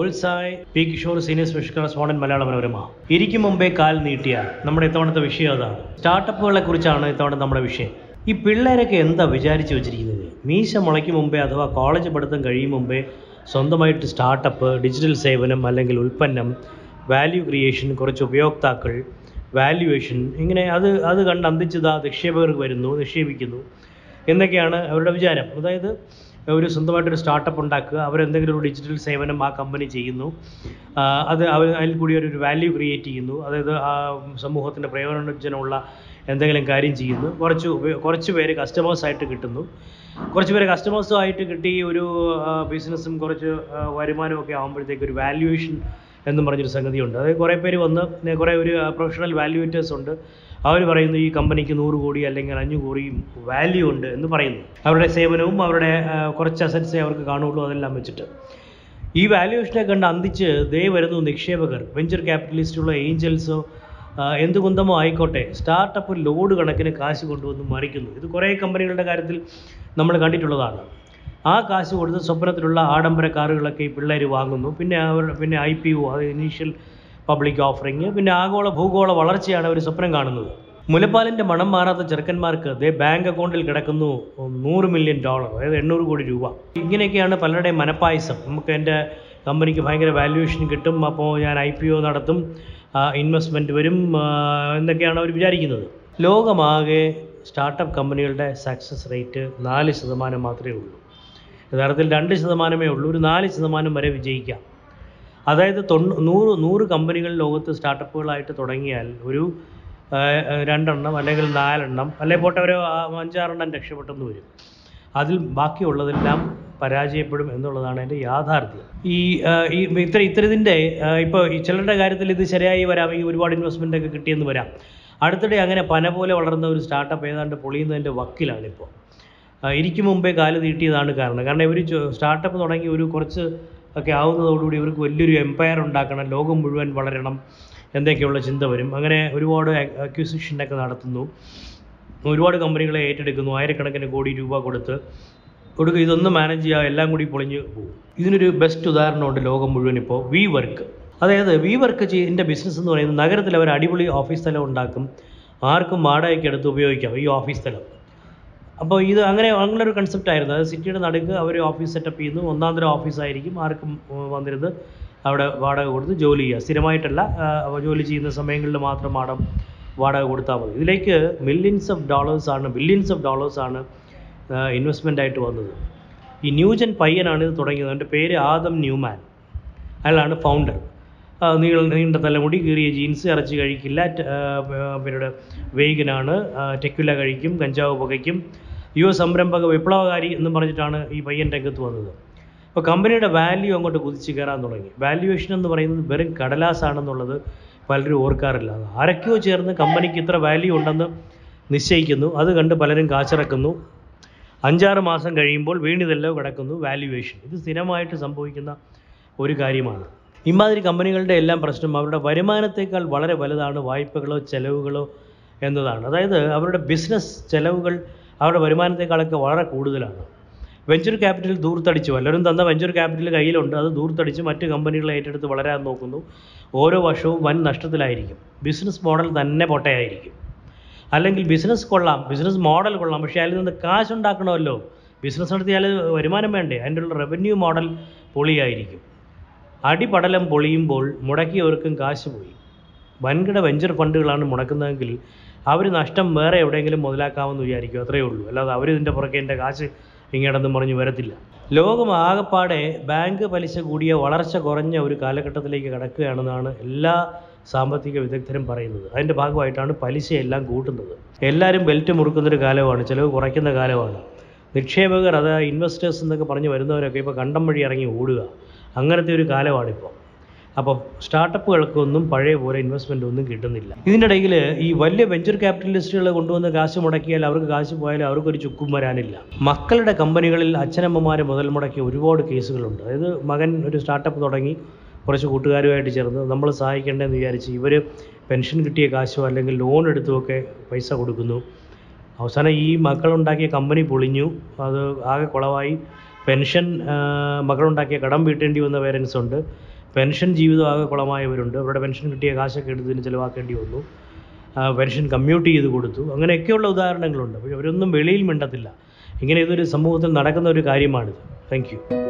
Bullseye P Kishore senior special correspondent Malayala Manorama. ഇരിക്കും മുമ്പേ കാൽ നീട്ടിയ നമ്മുടെ ഇത്തവണത്തെ വിഷയം അതാണ് സ്റ്റാർട്ടപ്പുകളെ കുറിച്ചാണ് ഇത്തവണ നമ്മുടെ വിഷയം. ഈ പിള്ളേരൊക്കെ എന്താ വിചാരിച്ചു വെച്ചിരിക്കുന്നത്? മീശ മുളയ്ക്കും മുമ്പേ അഥവാ കോളേജ് പഠിത്തം കഴിയും മുമ്പേ സ്വന്തമായിട്ട് സ്റ്റാർട്ടപ്പ് ഡിജിറ്റൽ സേവനം അല്ലെങ്കിൽ ഉൽപ്പന്നം വാല്യൂ ക്രിയേഷൻ കുറച്ച് ഉപയോക്താക്കൾ വാല്യുവേഷൻ ഇങ്ങനെ അത് അത് കണ്ട് അന്തിച്ചതാ നിക്ഷേപകർക്ക് വരുന്നു നിക്ഷേപിക്കുന്നു എന്നൊക്കെയാണ് അവരുടെ വിചാരം. അതായത് ഒരു സ്വന്തമായിട്ടൊരു സ്റ്റാർട്ടപ്പ് ഉണ്ടാക്കുക. അവരെന്തെങ്കിലും ഒരു ഡിജിറ്റൽ സേവനം ആ കമ്പനി ചെയ്യുന്നു. അത് അവർ അതിൽ കൂടി ഒരു വാല്യൂ ക്രിയേറ്റ് ചെയ്യുന്നു. അതായത് ആ സമൂഹത്തിന്റെ പ്രയോജനമുള്ള എന്തെങ്കിലും കാര്യം ചെയ്യുന്നു. കുറച്ച് കുറച്ച് പേര് കസ്റ്റമേഴ്സായിട്ട് കിട്ടുന്നു. കുറച്ച് പേര് കസ്റ്റമേഴ്സുമായിട്ട് കിട്ടി ഒരു ബിസിനസ്സും കുറച്ച് വരുമാനമൊക്കെ ആകുമ്പോഴത്തേക്ക് ഒരു വാല്യുവേഷൻ എന്നും പറഞ്ഞൊരു സംഗതിയുണ്ട്. അതായത് കുറേ പേര് വന്ന് കുറേ ഒരു പ്രൊഫഷണൽ വാല്യുവേറ്റേഴ്സ് ഉണ്ട്. അവർ പറയുന്നു ഈ കമ്പനിക്ക് നൂറ് കോടി അല്ലെങ്കിൽ അഞ്ഞു കോടി വാല്യൂ ഉണ്ട് എന്ന് പറയുന്നു. അവരുടെ സേവനവും അവരുടെ കുറച്ച് അസറ്റ്സേ അവർക്ക് കാണുള്ളൂ അതെല്ലാം വെച്ചിട്ട്. ഈ വാല്യുവേഷനെ കണ്ട് അന്തിച്ച് ദേ വരുന്നു നിക്ഷേപകർ. വെഞ്ചർ ക്യാപിറ്റലിസ്റ്റുള്ള ഏഞ്ചൽസോ എന്ത് കുന്തമോ ആയിക്കോട്ടെ. സ്റ്റാർട്ടപ്പ് ലോഡ് കണക്കിന് കാശ് കൊണ്ടുവന്ന് മറിക്കുന്നു. ഇത് കുറേ കമ്പനികളുടെ കാര്യത്തിൽ നമ്മൾ കണ്ടിട്ടുള്ളതാണ്. ആ കാശ് കൊടുത്ത് സ്വപ്നത്തിലുള്ള ആഡംബര കാറുകളൊക്കെ ഈ പിള്ളേർ വാങ്ങുന്നു. പിന്നെ അവർ പിന്നെ ഐ പി ഒ അത് ഇനീഷ്യൽ പബ്ലിക് ഓഫറിങ് പിന്നെ ആഗോള ഭൂഗോള വളർച്ചയാണ് അവർ സ്വപ്നം കാണുന്നത്. മുലപ്പാലിന്റെ മണം മാറാത്ത ചെറുക്കന്മാർക്ക് ദേ ബാങ്ക് അക്കൗണ്ടിൽ കിടക്കുന്നു നൂറ് മില്യൺ ഡോളർ അതായത് എണ്ണൂറ് കോടി രൂപ. ഇങ്ങനെയൊക്കെയാണ് പലരുടെയും മനപ്പായസം. നമുക്ക് എന്റെ കമ്പനിക്ക് ഭയങ്കര വാല്യുവേഷൻ കിട്ടും അപ്പോൾ ഞാൻ ഐ പി ഒ നടത്തും ഇൻവെസ്റ്റ്മെന്റ് വരും എന്നൊക്കെയാണ് അവർ വിചാരിക്കുന്നത്. ലോകമാകെ സ്റ്റാർട്ടപ്പ് കമ്പനികളുടെ സക്സസ് റേറ്റ് നാല് ശതമാനം മാത്രമേ ഉള്ളൂ. യഥാർത്ഥത്തിൽ രണ്ട് ശതമാനമേ ഉള്ളൂ. ഒരു നാല് ശതമാനം വരെ വിജയിക്കാം. അതായത് തൊണ്ണൂ നൂറ് നൂറ് കമ്പനികൾ ലോകത്ത് സ്റ്റാർട്ടപ്പുകളായിട്ട് തുടങ്ങിയാൽ ഒരു രണ്ടെണ്ണം അല്ലെങ്കിൽ നാലെണ്ണം അല്ലെങ്കിൽ പോട്ടെ ഒരു അഞ്ചാറെണ്ണം രക്ഷപ്പെട്ടെന്ന് വരും. അതിൽ ബാക്കിയുള്ളതെല്ലാം പരാജയപ്പെടും എന്നുള്ളതാണ് എന്റെ യാഥാർത്ഥ്യം. ഈ ഇത്ര ഇത്തരത്തിന്റെ ഇപ്പോൾ ഈ ചിലരുടെ കാര്യത്തിൽ ഇത് ശരിയായി വരാം ഈ ഒരുപാട് ഇൻവെസ്റ്റ്മെന്റ് ഒക്കെ കിട്ടിയെന്ന് വരാം. അടുത്തിടെ അങ്ങനെ പന പോലെ വളർന്ന ഒരു സ്റ്റാർട്ടപ്പ് ഏതാണ്ട് പൊളിയുന്നതിന്റെ വക്കിലാണിപ്പോൾ ഇരിക്കും മുമ്പേ കാൽ നീട്ടിയതാണ് കാരണം. കാരണം ഇവർ സ്റ്റാർട്ടപ്പ് തുടങ്ങി ഒരു കുറച്ച് ഒക്കെ ആവുന്നതോടുകൂടി ഇവർക്ക് വലിയൊരു എംപയർ ഉണ്ടാക്കണം ലോകം മുഴുവൻ വളരണം എന്തൊക്കെയുള്ള ചിന്ത വരും. അങ്ങനെ ഒരുപാട് അക്വിസിഷനൊക്കെ നടത്തുന്നു. ഒരുപാട് കമ്പനികളെ ഏറ്റെടുക്കുന്നു ആയിരക്കണക്കിന് കോടി രൂപ കൊടുത്ത്. കൊടുക്കുക ഇതൊന്നും മാനേജ് ചെയ്യുക എല്ലാം കൂടി പൊളിഞ്ഞ് പോകും. ഇതിനൊരു ബെസ്റ്റ് ഉദാഹരണമുണ്ട് ലോകം മുഴുവൻ ഇപ്പോൾ വി വർക്ക് അതായത് വി വർക്ക് ചെയ്യുന്ന ബിസിനസ് എന്ന് പറയുന്നത് നഗരത്തിൽ അവർ അടിപൊളി ഓഫീസ് സ്ഥലം ഉണ്ടാക്കും. ആർക്കും വാടകയ്ക്ക് എടുത്ത് ഉപയോഗിക്കാം ഈ ഓഫീസ് സ്ഥലം. അപ്പോൾ ഇത് അങ്ങനെ അങ്ങനെ ഒരു കൺസെപ്റ്റ് ആയിരുന്നു അതായത് സിറ്റിയുടെ നടുക്ക് അവർ ഓഫീസ് സെറ്റപ്പ് ചെയ്യുന്നു. ഒന്നാം തരം ഓഫീസായിരിക്കും ആർക്കും വന്നിരുന്ന് അവിടെ വാടക കൊടുത്ത് ജോലി ചെയ്യുക. സ്ഥിരമായിട്ടല്ല ജോലി ചെയ്യുന്ന സമയങ്ങളിൽ മാത്രം മാഡം വാടക കൊടുത്താൽ മതി. ഇതിലേക്ക് മില്യൻസ് ഓഫ് ഡോളേഴ്സ് ആണ് ബില്യൻസ് ഓഫ് ഡോളേഴ്സ് ആണ് ഇൻവെസ്റ്റ്മെന്റ് ആയിട്ട് വന്നത്. ഈ ന്യൂജൻ പയ്യനാണ് ഇത് തുടങ്ങിയത്. അവന്റെ പേര് ആദം ന്യൂമാൻ. അയാളാണ് ഫൗണ്ടർ നീള നീണ്ട തലമുടി കീറിയ ജീൻസ് ഇറച്ചി കഴിക്കില്ല പിന്നീട് വെയ്ഗനാണ് ടെക്വില കഴിക്കും കഞ്ചാവ് പുകയ്ക്കും യുവ സംരംഭക വിപ്ലവകാരി എന്നും പറഞ്ഞിട്ടാണ് ഈ പയ്യൻ രംഗത്ത് വന്നത്. അപ്പോൾ കമ്പനിയുടെ വാല്യൂ അങ്ങോട്ട് കുതിച്ച് കയറാൻ തുടങ്ങി. വാല്യുവേഷൻ എന്ന് പറയുന്നത് വെറും കടലാസാണെന്നുള്ളത് പലരും ഓർക്കാറില്ല. ആരൊക്കെയോ ചേർന്ന് കമ്പനിക്ക് ഇത്ര വാല്യൂ ഉണ്ടെന്ന് നിശ്ചയിക്കുന്നു. അത് കണ്ട് പലരും കാച്ചിറക്കുന്നു. അഞ്ചാറ് മാസം കഴിയുമ്പോൾ വീണിതെല്ലാം കിടക്കുന്നു വാല്യുവേഷൻ ഇത് സ്ഥിരമായിട്ട് സംഭവിക്കുന്ന ഒരു കാര്യമാണ്. ഇമാതിരി കമ്പനികളുടെ എല്ലാം പ്രശ്നം അവരുടെ വരുമാനത്തേക്കാൾ വളരെ വലുതാണ്. വായ്പകളോ ചെലവുകളോ എന്നതാണ്. അതായത് അവരുടെ ബിസിനസ് ചെലവുകൾ അവരുടെ വരുമാനത്തെക്കാളൊക്കെ വളരെ കൂടുതലാണ്. വെഞ്ചർ ക്യാപിറ്റൽ ദൂർത്തടിച്ച്. വല്ലവരും തന്ന വെഞ്ചർ ക്യാപിറ്റൽ കയ്യിലുണ്ട്. അത് ദൂർത്തടിച്ച് മറ്റ് കമ്പനികളെ ഏറ്റെടുത്ത് വളരാൻ നോക്കുന്നു. ഓരോ വർഷവും വൻ നഷ്ടത്തിലായിരിക്കും. ബിസിനസ് മോഡൽ തന്നെ പൊട്ടയായിരിക്കും. അല്ലെങ്കിൽ ബിസിനസ് കൊള്ളാം. ബിസിനസ് മോഡൽ കൊള്ളാം. പക്ഷേ അതിൽ നിന്ന് കാശ് ഉണ്ടാക്കണമല്ലോ ബിസിനസ് നടത്തിയാൽ വരുമാനം വേണ്ടേ? അതിന്റെ ഉള്ള റവന്യൂ മോഡൽ പൊളിയായിരിക്കും. അടിപടലം പൊളിയുമ്പോൾ മുടക്കിയവർക്കും കാശ് പോയി വൻകിട വെഞ്ചർ ഫണ്ടുകളാണ് മുടക്കുന്നതെങ്കിൽ അവർ നഷ്ടം വേറെ എവിടെയെങ്കിലും മുതലാക്കാമെന്ന് വിചാരിക്കും. അത്രയേ ഉള്ളൂ. അല്ലാതെ അവർ ഇതിന്റെ പുറകെ എന്റെ കാശ് ഇങ്ങോട്ടൊന്നും പറഞ്ഞ് വരത്തില്ല. ലോകം ആകപ്പാടെ ബാങ്ക് പലിശ കൂടിയ വളർച്ച കുറഞ്ഞ ഒരു കാലഘട്ടത്തിലേക്ക് കടക്കുകയാണെന്നാണ് എല്ലാ സാമ്പത്തിക വിദഗ്ധരും പറയുന്നത്. അതിന്റെ ഭാഗമായിട്ടാണ് പലിശയെല്ലാം കൂട്ടുന്നത്. എല്ലാവരും ബെൽറ്റ് മുറുക്കുന്നൊരു കാലമാണ്. ചിലവ് കുറയ്ക്കുന്ന കാലമാണ്. നിക്ഷേപകർ അതായത് ഇൻവെസ്റ്റേഴ്സ് എന്നൊക്കെ പറഞ്ഞ് വരുന്നവരൊക്കെ ഇപ്പോൾ കണ്ടം വഴി ഇറങ്ങി ഓടുക. അങ്ങനത്തെ ഒരു കാലമാണിപ്പോൾ അപ്പോൾ സ്റ്റാർട്ടപ്പുകൾക്കൊന്നും പഴയ പോലെ ഇൻവെസ്റ്റ്മെന്റ് ഒന്നും കിട്ടുന്നില്ല ഇതിനിടയിൽ ഈ വലിയ വെഞ്ചർ ക്യാപിറ്റലിസ്റ്റുകൾ കൊണ്ടുവന്ന് കാശ് മുടക്കിയാൽ അവർക്ക് കാശ് പോയാലും അവർക്കൊരു ചുക്കും വരാനില്ല. മക്കളുടെ കമ്പനികളിൽ അച്ഛനമ്മമാർ മുതൽ മുടക്കിയ ഒരുപാട് കേസുകളുണ്ട്. അതായത് മകൻ ഒരു സ്റ്റാർട്ടപ്പ് തുടങ്ങി കുറച്ച് കൂട്ടുകാരുമായിട്ട് ചേർന്ന് നമ്മൾ സഹായിക്കേണ്ടതെന്ന് വിചാരിച്ച് ഇവർ പെൻഷൻ കിട്ടിയ കാശോ അല്ലെങ്കിൽ ലോൺ എടുത്തുമൊക്കെ പൈസ കൊടുക്കുന്നു. അവസാനം ഈ മക്കളുണ്ടാക്കിയ കമ്പനി പൊളിഞ്ഞു. അത് ആകെ കുളമായി പെൻഷൻ മകളുണ്ടാക്കിയ കടം വീട്ടേണ്ടി വന്ന പേരൻസ് ഉണ്ട് പെൻഷൻ ജീവിതം ആകെ കുളമായവരുണ്ട്. അവരുടെ പെൻഷൻ കിട്ടിയ കാശൊക്കെ എടുത്തതിന് ചിലവാക്കേണ്ടി വന്നു. പെൻഷൻ കമ്മ്യൂട്ട് ചെയ്ത് കൊടുത്തു. അങ്ങനെയൊക്കെയുള്ള ഉദാഹരണങ്ങളുണ്ട്. അപ്പോൾ ഇവരൊന്നും വെളിയിൽ മിണ്ടത്തില്ല. ഇങ്ങനെ ഇതൊരു സമൂഹത്തിൽ നടക്കുന്ന ഒരു കാര്യമാണിത്. Thank you